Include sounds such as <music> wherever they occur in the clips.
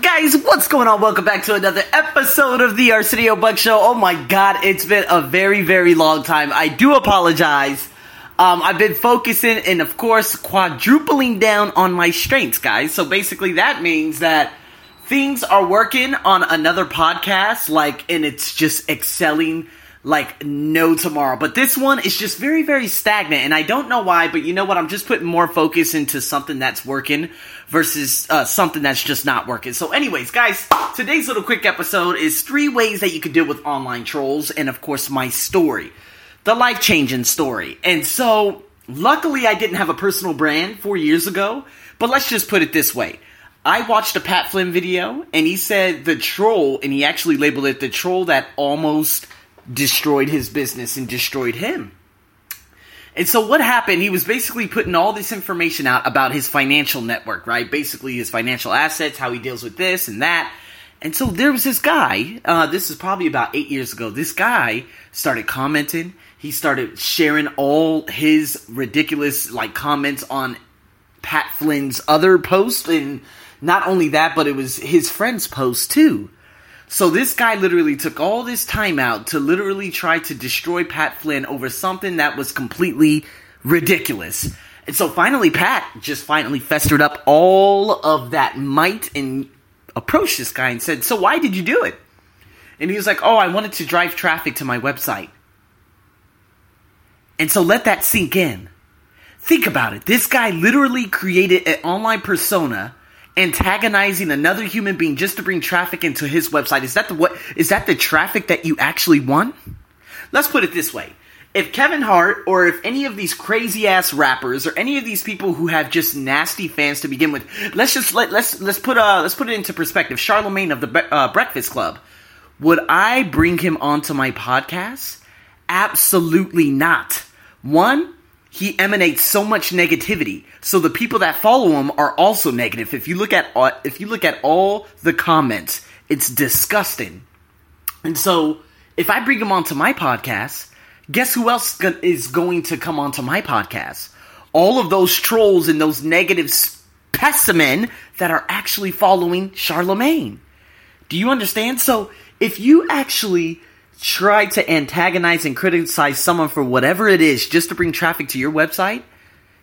Guys, what's going on? Welcome back to another episode of the Arsenio Buck Show. Oh my god, it's been a very, very long time. I do apologize. Um, I've been focusing and, of course, quadrupling down on my strengths, guys. So basically, that means that things are working on another podcast, like, and it's just excelling like no tomorrow. But this one is just very, very stagnant, and I don't know why. But you know what? I'm just putting more focus into something that's working versus uh, something that's just not working. So, anyways, guys, today's little quick episode is three ways that you can deal with online trolls, and of course, my story, the life changing story. And so, luckily, I didn't have a personal brand four years ago. But let's just put it this way. I watched a Pat Flynn video and he said the troll, and he actually labeled it the troll that almost destroyed his business and destroyed him. And so what happened, he was basically putting all this information out about his financial network, right? Basically his financial assets, how he deals with this and that. And so there was this guy, uh, this is probably about eight years ago, this guy started commenting. He started sharing all his ridiculous like comments on Pat Flynn's other posts. And not only that, but it was his friend's post too. So this guy literally took all this time out to literally try to destroy Pat Flynn over something that was completely ridiculous. And so finally, Pat just finally festered up all of that might and approached this guy and said, So why did you do it? And he was like, Oh, I wanted to drive traffic to my website. And so let that sink in. Think about it. This guy literally created an online persona antagonizing another human being just to bring traffic into his website? Is that the what is that the traffic that you actually want? Let's put it this way. If kevin hart or if any of these crazy ass rappers or any of these people who have just nasty fans to begin with let's just let, let's let's put uh let's put it into perspective. Charlamagne of the uh, breakfast club. Would i bring him onto my podcast? Absolutely not. One he emanates so much negativity. So the people that follow him are also negative. If you look at uh, if you look at all the comments, it's disgusting. And so if I bring him onto my podcast, guess who else is going to come onto my podcast? All of those trolls and those negative specimen that are actually following Charlamagne. Do you understand? So if you actually try to antagonize and criticize someone for whatever it is just to bring traffic to your website,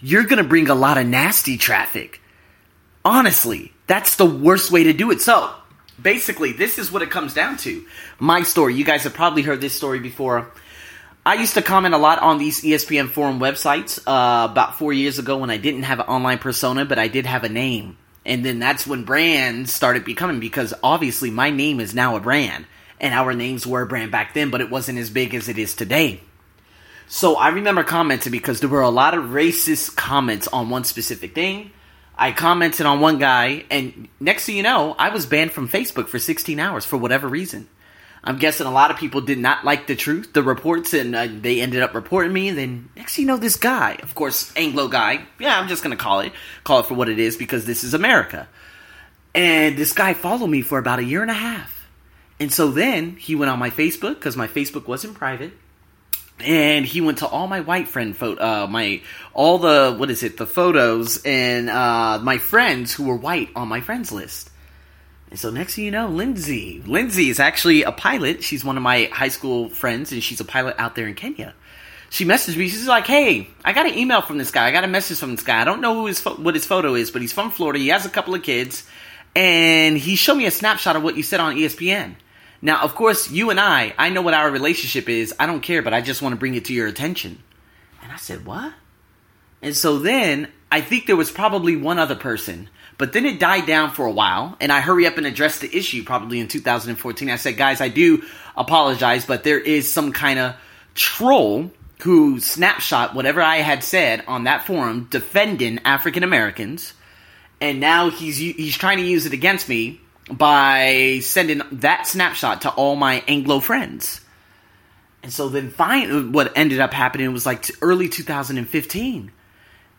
you're going to bring a lot of nasty traffic. Honestly, that's the worst way to do it. So, basically, this is what it comes down to. My story. You guys have probably heard this story before. I used to comment a lot on these ESPN forum websites uh, about four years ago when I didn't have an online persona, but I did have a name. And then that's when brands started becoming because obviously my name is now a brand and our names were a brand back then, but it wasn't as big as it is today. So I remember commenting because there were a lot of racist comments on one specific thing. I commented on one guy, and next thing you know, I was banned from Facebook for 16 hours for whatever reason. I'm guessing a lot of people did not like the truth, the reports, and uh, they ended up reporting me. And then next thing you know, this guy, of course, Anglo guy, yeah, I'm just gonna call it, call it for what it is because this is America. And this guy followed me for about a year and a half. And so then he went on my Facebook because my Facebook wasn't private. And he went to all my white friend photo, uh, my all the what is it, the photos and uh, my friends who were white on my friends list. And so next thing you know, Lindsay, Lindsay is actually a pilot. She's one of my high school friends, and she's a pilot out there in Kenya. She messaged me. She's like, "Hey, I got an email from this guy. I got a message from this guy. I don't know who his fo- what his photo is, but he's from Florida. He has a couple of kids, and he showed me a snapshot of what you said on ESPN." Now, of course, you and I, I know what our relationship is. I don't care, but I just want to bring it to your attention. And I said, What? And so then I think there was probably one other person, but then it died down for a while, and I hurry up and address the issue probably in 2014. I said, Guys, I do apologize, but there is some kind of troll who snapshot whatever I had said on that forum defending African Americans, and now he's he's trying to use it against me by sending that snapshot to all my Anglo friends. And so then fine what ended up happening was like early 2015.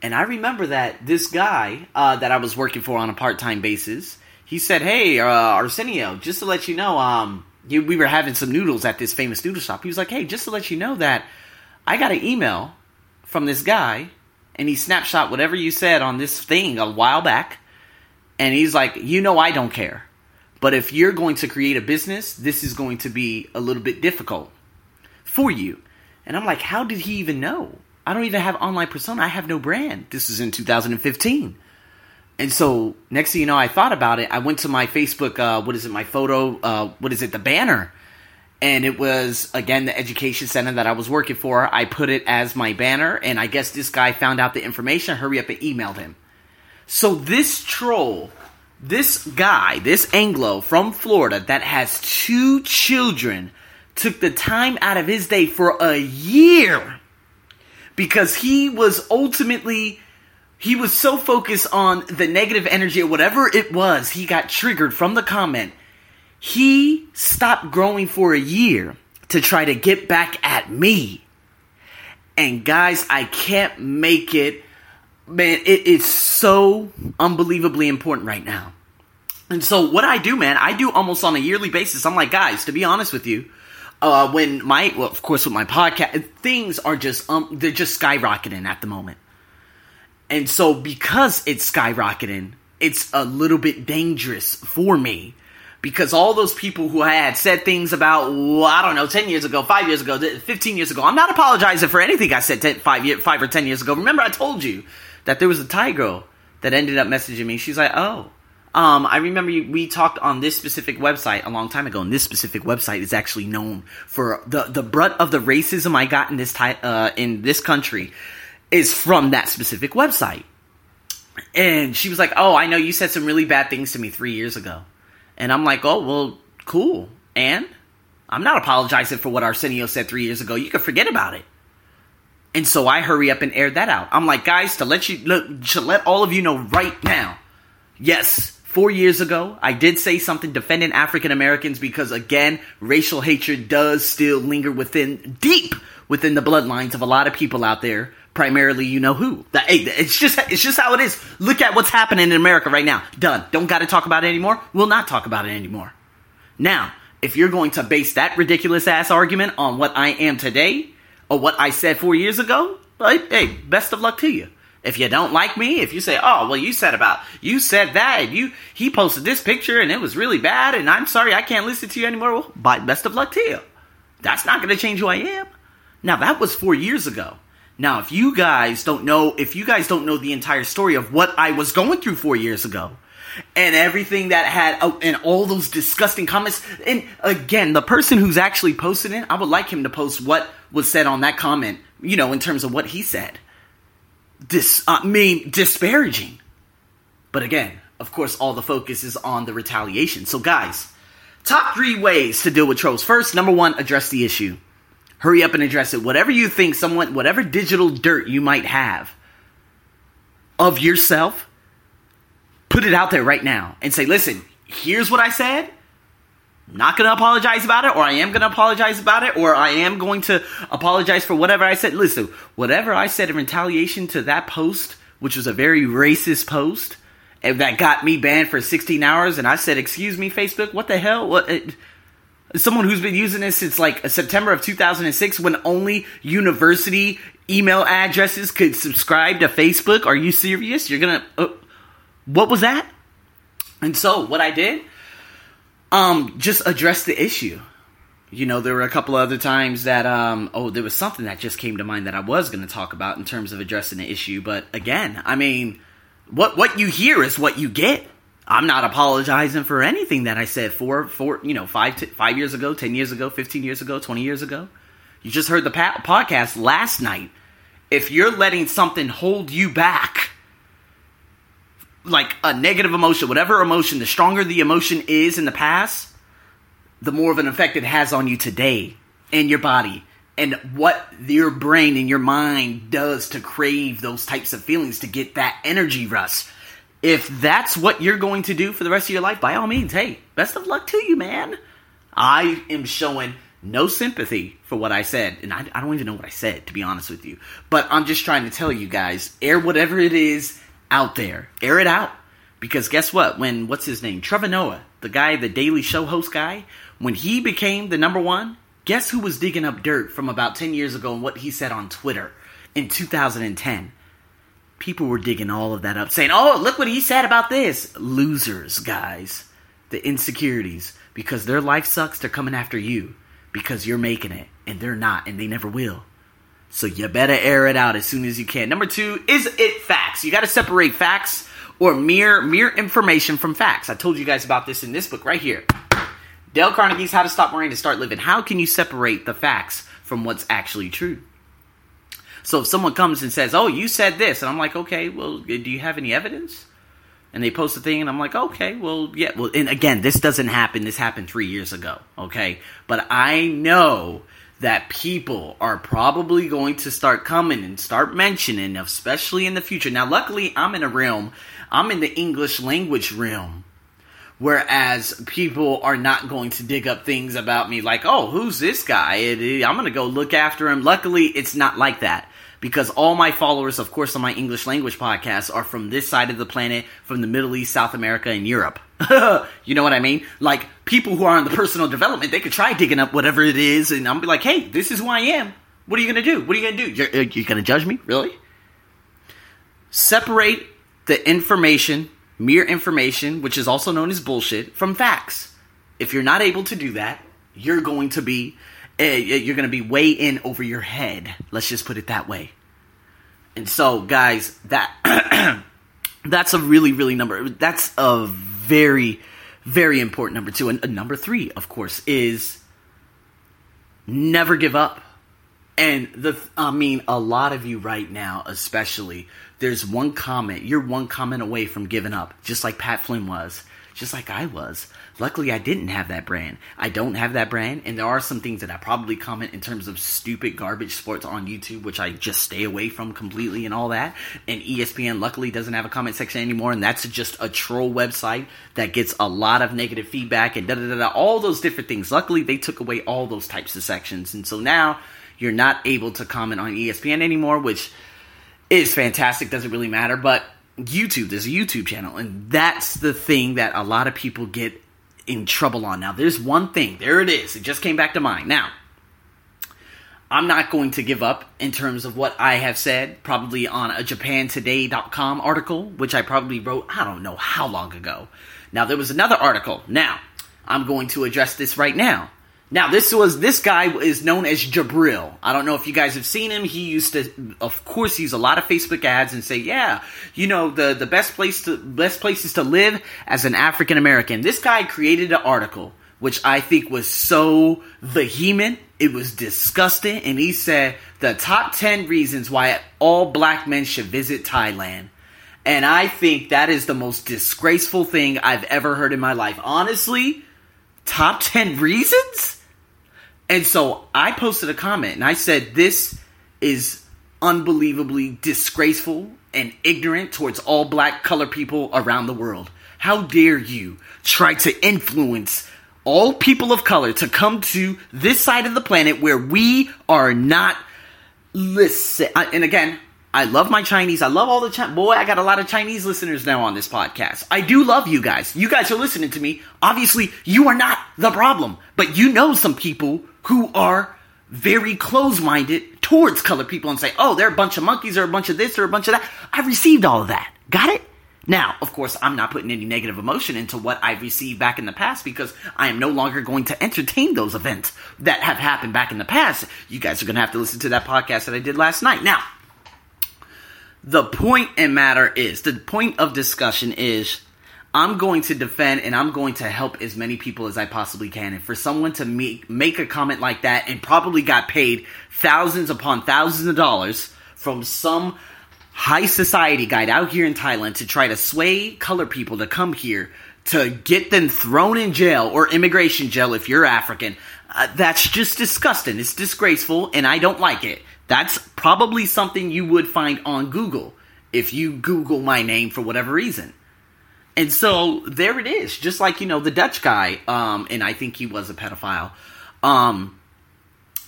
And I remember that this guy uh, that I was working for on a part-time basis, he said, "Hey, uh, Arsenio, just to let you know, um, we were having some noodles at this famous noodle shop. He was like, "Hey, just to let you know that I got an email from this guy, and he snapshot whatever you said on this thing a while back, and he's like, you know, I don't care." But if you're going to create a business, this is going to be a little bit difficult for you. And I'm like, how did he even know? I don't even have online persona. I have no brand. This was in 2015. And so next thing you know, I thought about it. I went to my Facebook, uh, what is it, my photo, uh, what is it, the banner. And it was, again, the education center that I was working for. I put it as my banner. And I guess this guy found out the information, hurry up and emailed him. So this troll, this guy, this Anglo from Florida that has two children, took the time out of his day for a year because he was ultimately he was so focused on the negative energy or whatever it was he got triggered from the comment he stopped growing for a year to try to get back at me. And guys i can't make it man it is so unbelievably important right now. And so what i do man i do almost on a yearly basis. I'm like guys to be honest with you uh, when my well, of course with my podcast things are just um they're just skyrocketing at the moment. And so because it's skyrocketing it's a little bit dangerous for me because all those people who I had said things about well, i don't know 10 years ago 5 years ago 15 years ago i'm not apologizing for anything i said 10, 5, year, 5 or 10 years ago. Remember i told you that there was a thai girl that ended up messaging me she's like oh um, I remember you, we talked on this specific website a long time ago, and this specific website is actually known for the the brunt of the racism I got in this ty- uh, in this country is from that specific website. And she was like, "Oh, I know you said some really bad things to me three years ago," and I'm like, "Oh, well, cool." And I'm not apologizing for what Arsenio said three years ago. You can forget about it. And so I hurry up and air that out. I'm like, guys, to let you look, to let all of you know right now. Yes, Four years ago, I did say something defending African Americans because, again, racial hatred does still linger within, deep within the bloodlines of a lot of people out there. Primarily, you know who. It's just, it's just how it is. Look at what's happening in America right now. Done. Don't got to talk about it anymore. We'll not talk about it anymore. Now, if you're going to base that ridiculous ass argument on what I am today or what I said four years ago, like, hey, best of luck to you. If you don't like me, if you say, "Oh, well, you said about you said that, and you he posted this picture and it was really bad, and I'm sorry I can't listen to you anymore," well, bye, best of luck to you. That's not going to change who I am. Now that was four years ago. Now, if you guys don't know, if you guys don't know the entire story of what I was going through four years ago, and everything that had, oh, and all those disgusting comments, and again, the person who's actually posting it, I would like him to post what was said on that comment, you know, in terms of what he said dis uh, mean disparaging. But again, of course, all the focus is on the retaliation. So, guys, top three ways to deal with trolls. First, number one, address the issue. Hurry up and address it. Whatever you think, someone, whatever digital dirt you might have of yourself, put it out there right now and say, listen, here's what I said not going to apologize about it, or I am going to apologize about it, or I am going to apologize for whatever I said. Listen, whatever I said in retaliation to that post, which was a very racist post, and that got me banned for 16 hours, and I said, "Excuse me, Facebook, what the hell? What?" It, someone who's been using this since like September of 2006, when only university email addresses could subscribe to Facebook. Are you serious? You're gonna? Uh, what was that? And so what I did um, just address the issue. You know, there were a couple other times that, um, oh, there was something that just came to mind that I was going to talk about in terms of addressing the issue. But again, I mean, what what you hear is what you get. I'm not apologizing for anything that I said four, four, you know, five, t- five years ago, ten years ago, fifteen years ago, twenty years ago. You just heard the pa- podcast last night. If you're letting something hold you back, like a negative emotion, whatever emotion, the stronger the emotion is in the past, the more of an effect it has on you today and your body and what your brain and your mind does to crave those types of feelings to get that energy rush. If that's what you're going to do for the rest of your life, by all means, hey, best of luck to you, man. I am showing no sympathy for what I said, and I, I don't even know what I said, to be honest with you. But I'm just trying to tell you guys, air whatever it is out there. Air it out. Because guess what? When, what's his name? Trevor Noah, the guy, the Daily Show host guy, when he became the number one, guess who was digging up dirt from about 10 years ago and what he said on Twitter in 2010? People were digging all of that up, saying, oh, look what he said about this. Losers, guys. the insecurities because their life sucks. They're coming after you because you're making it and they're not and they never will. So you better air it out as soon as you can. Number two, is it facts? You got to separate facts or mere mere information from facts. I told you guys about this in this book right here. Dale Carnegie's How to Stop Worrying to Start Living. How can you separate the facts from what's actually true? So if someone comes and says, "Oh, you said this," and I'm like, "Okay, well, eh, do you have any evidence?" And they post a thing, and I'm like, "Okay, well, yeah." Well, and again, this doesn't happen. This happened three years ago. Okay, but I know that people are probably going to start coming and start mentioning, especially in the future. Now, luckily, I'm in a realm, I'm in the English language realm, whereas people are not going to dig up things about me like, oh, who's this guy? I'm going to go look after him. Luckily, it's not like that because all my followers, of course, on my English language podcast are from this side of the planet, from the Middle East, South America, and Europe. <laughs> you know what I mean? Like people who are in the personal development, they could try digging up whatever it is, and I'm be like, hey, this is who I am. What are you gonna do? What are you gonna do? You're, uh, you're gonna judge me? Really? Separate the information, mere information, which is also known as bullshit, from facts. If you're not able to do that, you're going to be Eh, eh, you're going to be way in over your head. Let's just put it that way. And so, guys, that <clears throat> that's a really, really number. That's a very, very important number two. And uh, number three, of course, is never give up. And the, I mean, a lot of you right now, especially, there's one comment. You're one comment away from giving up, just like Pat Flynn was just like I was. Luckily, I didn't have that brand. I don't have that brand, and there are some things that I probably comment in terms of stupid garbage sports on YouTube, which I just stay away from completely and all that. And ESPN, luckily, doesn't have a comment section anymore, and that's just a troll website that gets a lot of negative feedback and da da da da, all those different things. Luckily, they took away all those types of sections, and so now you're not able to comment on ESPN anymore, which is fantastic, doesn't really matter, but YouTube. There's a YouTube channel, and that's the thing that a lot of people get in trouble on. Now, there's one thing. There it is. It just came back to mind. Now, I'm not going to give up in terms of what I have said, probably on a JapanToday.com article, which I probably wrote, I don't know how long ago. Now, there was another article. Now, I'm going to address this right now. Now, this was this guy is known as Jabril. I don't know if you guys have seen him. He used to, of course, use a lot of Facebook ads and say, "Yeah, you know, the the best place to best places to live as an African American." This guy created an article which I think was so vehement. It was disgusting, and he said the top ten reasons why all black men should visit Thailand. And I think that is the most disgraceful thing I've ever heard in my life. Honestly, top 10 reasons? And so I posted a comment and I said, This is unbelievably disgraceful and ignorant towards all black color people around the world. How dare you try to influence all people of color to come to this side of the planet where we are not listen and again I love my Chinese. I love all the. Boy, I got a lot of Chinese listeners now on this podcast. I do love you guys. You guys are listening to me. Obviously, you are not the problem, but you know some people who are very close minded towards colored people and say, oh, they're a bunch of monkeys or a bunch of this or a bunch of that. I received all of that. Got it? Now, of course, I'm not putting any negative emotion into what I've received back in the past because I am no longer going to entertain those events that have happened back in the past. You guys are going to have to listen to that podcast that I did last night. Now, the point and matter is the point of discussion is I'm going to defend and I'm going to help as many people as I possibly can. And for someone to make, make a comment like that and probably got paid thousands upon thousands of dollars from some high society guide out here in Thailand to try to sway color people to come here to get them thrown in jail or immigration jail if you're African, uh, that's just disgusting. It's disgraceful and I don't like it. That's probably something you would find on Google if you Google my name for whatever reason. And so there it is, just like you know the Dutch guy, um, and I think he was a pedophile. Um,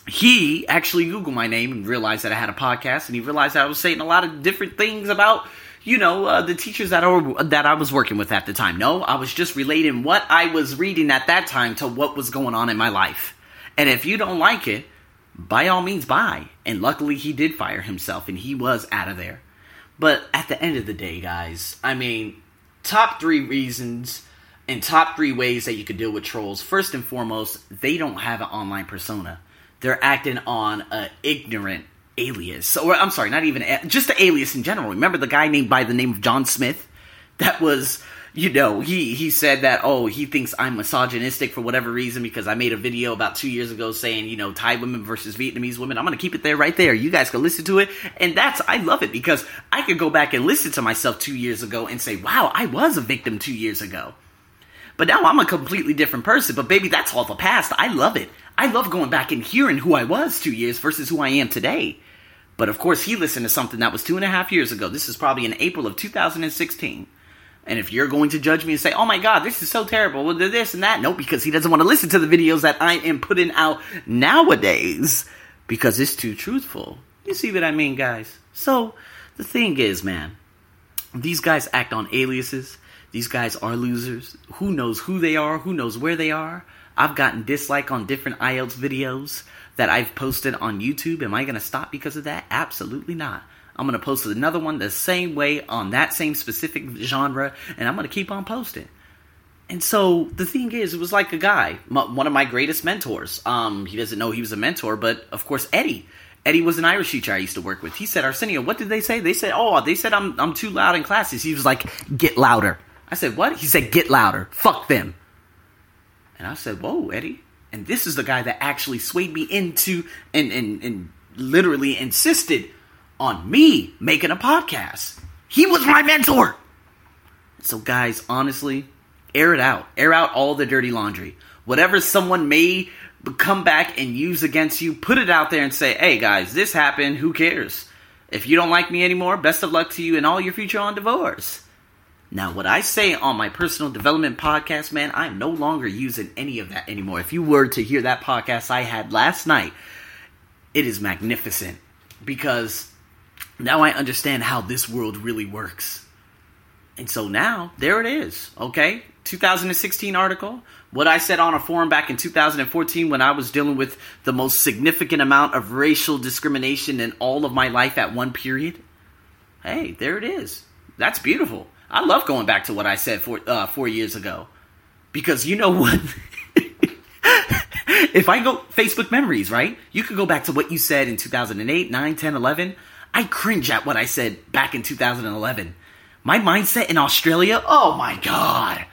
he actually Googled my name and realized that I had a podcast, and he realized that I was saying a lot of different things about you know uh, the teachers that are that I was working with at the time. No, I was just relating what I was reading at that time to what was going on in my life. And if you don't like it, by all means, buy. And luckily, he did fire himself, and he was out of there. But at the end of the day, guys, I mean, top three reasons And top three ways that you could deal with trolls. First and foremost, they don't have an online persona. They're acting on an ignorant alias. Or I'm sorry, not even just the alias in general. Remember the guy named by the name of John Smith? That was you know, he he said that oh he thinks I'm misogynistic for whatever reason because I made a video about two years ago saying you know Thai women versus Vietnamese women. I'm gonna keep it there right there. You guys can listen to it, and that's I love it because I could go back and listen to myself two years ago and say wow I was a victim two years ago, but now I'm a completely different person. But baby, that's all the past. I love it. I love going back and hearing who I was two years versus who I am today. But of course, he listened to something that was two and a half years ago. This is probably in April of 2016. And if you're going to judge me and say, oh my god, this is so terrible, well, this and that, no, because he doesn't want to listen to the videos that I am putting out nowadays because it's too truthful. You see what I mean, guys? So, the thing is, man, these guys act on aliases. These guys are losers. Who knows who they are? Who knows where they are? I've gotten dislike on different IELTS videos that I've posted on YouTube. Am I going to stop because of that? Absolutely not. I'm going to post another one the same way on that same specific genre, and I'm going to keep on posting. And so the thing is, it was like a guy, one of my greatest mentors. Um, he doesn't know he was a mentor, but of course, Eddie. Eddie was an Irish teacher I used to work with. He said, Arsenio, what did they say? They said, oh, they said I'm, I'm too loud in classes. He was like, get louder. I said, what? He said, get louder. Fuck them. And I said, whoa, Eddie. And this is the guy that actually swayed me into and, and, and literally insisted on me making a podcast. He was my mentor. So, guys, honestly, air it out. Air out all the dirty laundry. Whatever someone may come back and use against you, put it out there and say, hey, guys, this happened. Who cares? If you don't like me anymore, best of luck to you and all your future on divorce. Now, what I say on my personal development podcast, man, I'm no longer using any of that anymore. If you were to hear that podcast I had last night, it is magnificent because now I understand how this world really works. And so now, there it is, okay? 2016 article. What I said on a forum back in 2014 when I was dealing with the most significant amount of racial discrimination in all of my life at one period. Hey, there it is. That's beautiful. I love going back to what I said four, uh, four years ago. Because you know what? <laughs> if I go Facebook memories, right? You could go back to what you said in 2008, 9, 10, 11. I cringe at what I said back in 2011. My mindset in Australia, oh my god.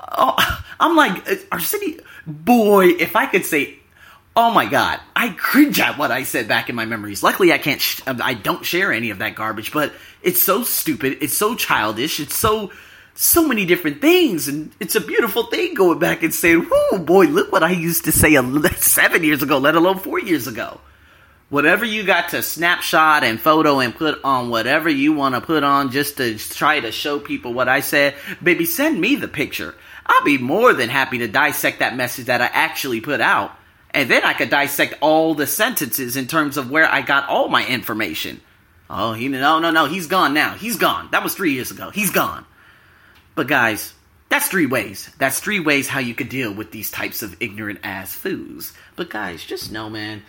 Oh, I'm like, uh, our city, boy, if I could say, oh my god, I cringe at what I said back in my memories. Luckily, I can't, sh- I don't share any of that garbage, but it's so stupid, it's so childish, it's so, so many different things, and it's a beautiful thing going back and saying, oh boy, look what I used to say <laughs> seven years ago, let alone four years ago." Whatever you got to snapshot and photo and put on whatever you want to put on just to try to show people what I said, baby, send me the picture. I'll be more than happy to dissect that message that I actually put out. And then I could dissect all the sentences in terms of where I got all my information. Oh, he no no no, he's gone now. He's gone. That was 3 years ago. He's gone. But guys, that's three ways. That's three ways how you could deal with these types of ignorant ass fools. But guys, just know, man,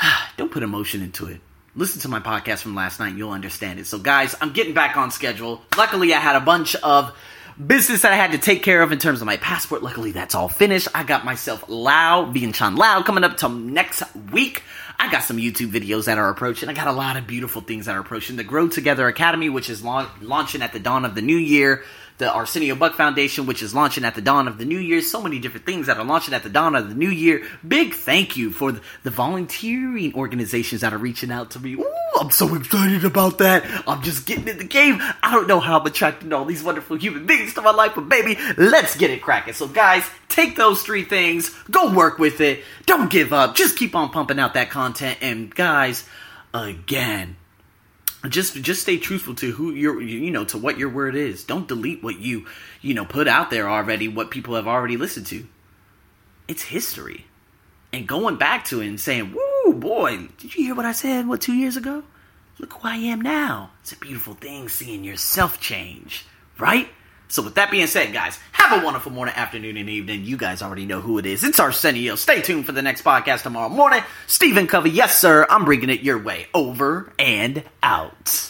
<sighs> don't put emotion into it. Listen to my podcast from last night, you'll understand it. So, guys, I'm getting back on schedule. Luckily, I had a bunch of business that I had to take care of in terms of my passport. Luckily, that's all finished. I got myself Lao, Vientiane Lao, coming up till next week. I got some YouTube videos that are approaching. I got a lot of beautiful things that are approaching. The Grow Together Academy, which is la- launching at the dawn of the new year the Arsenio Buck Foundation, which is launching at the dawn of the new year. So many different things that are launching at the dawn of the new year. Big thank you for the, the volunteering organizations that are reaching out to me. Ooh, I'm so excited about that. I'm just getting in the game. I don't know how I'm attracting all these wonderful human beings to my life, but baby, let's get it cracking. So, guys, take those three things, go work with it. Don't give up. Just keep on pumping out that content. And, guys, again, just just stay truthful to who your you know to what your word is. Don't delete what you you know put out there already what people have already listened to. It's history. And going back to it and saying woo boy did you hear what i said what two years ago? Look who i am now. It's a beautiful thing seeing yourself change right so with that being said, guys, have a wonderful morning, afternoon, and evening. You guys already know who it is. It's Arsenio. Stay tuned for the next podcast tomorrow morning. Stephen Covey, yes sir, I'm bringing it your way. Over and out.